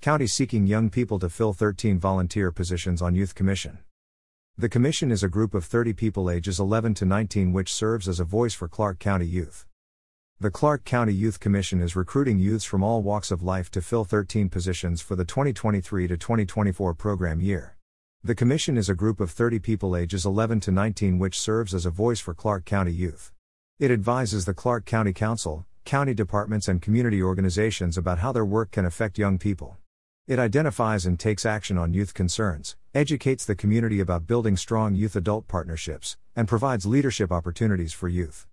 County seeking young people to fill 13 volunteer positions on Youth Commission. The Commission is a group of 30 people ages 11 to 19 which serves as a voice for Clark County youth. The Clark County Youth Commission is recruiting youths from all walks of life to fill 13 positions for the 2023 to 2024 program year. The Commission is a group of 30 people ages 11 to 19 which serves as a voice for Clark County youth. It advises the Clark County Council, county departments, and community organizations about how their work can affect young people. It identifies and takes action on youth concerns, educates the community about building strong youth adult partnerships, and provides leadership opportunities for youth.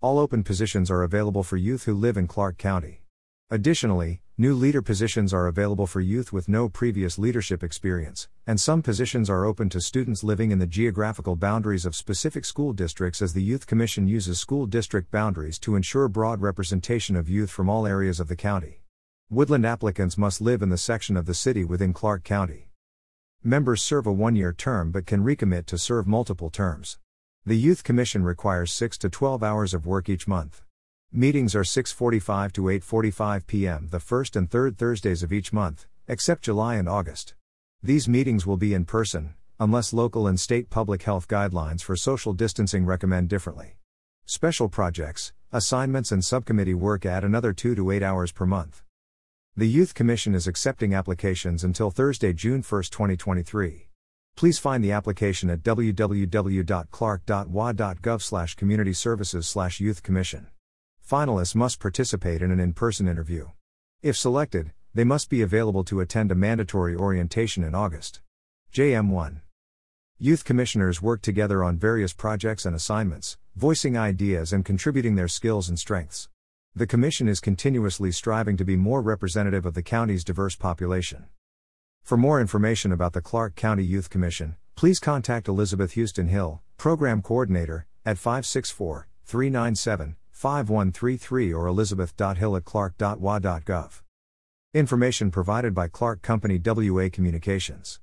All open positions are available for youth who live in Clark County. Additionally, new leader positions are available for youth with no previous leadership experience, and some positions are open to students living in the geographical boundaries of specific school districts as the Youth Commission uses school district boundaries to ensure broad representation of youth from all areas of the county. Woodland applicants must live in the section of the city within Clark County. Members serve a one year term but can recommit to serve multiple terms. The Youth Commission requires 6 to 12 hours of work each month. Meetings are 6:45 to 8:45 p.m. the first and third Thursdays of each month, except July and August. These meetings will be in person, unless local and state public health guidelines for social distancing recommend differently. Special projects, assignments and subcommittee work add another 2 to 8 hours per month. The Youth Commission is accepting applications until Thursday, June 1, 2023. Please find the application at www.clark.wa.gov/community services/youth commission. Finalists must participate in an in person interview. If selected, they must be available to attend a mandatory orientation in August. JM1 Youth Commissioners work together on various projects and assignments, voicing ideas and contributing their skills and strengths. The Commission is continuously striving to be more representative of the county's diverse population. For more information about the Clark County Youth Commission, please contact Elizabeth Houston Hill, Program Coordinator, at 564 397 5133 or elizabeth.hill at clark.wa.gov. Information provided by Clark Company WA Communications.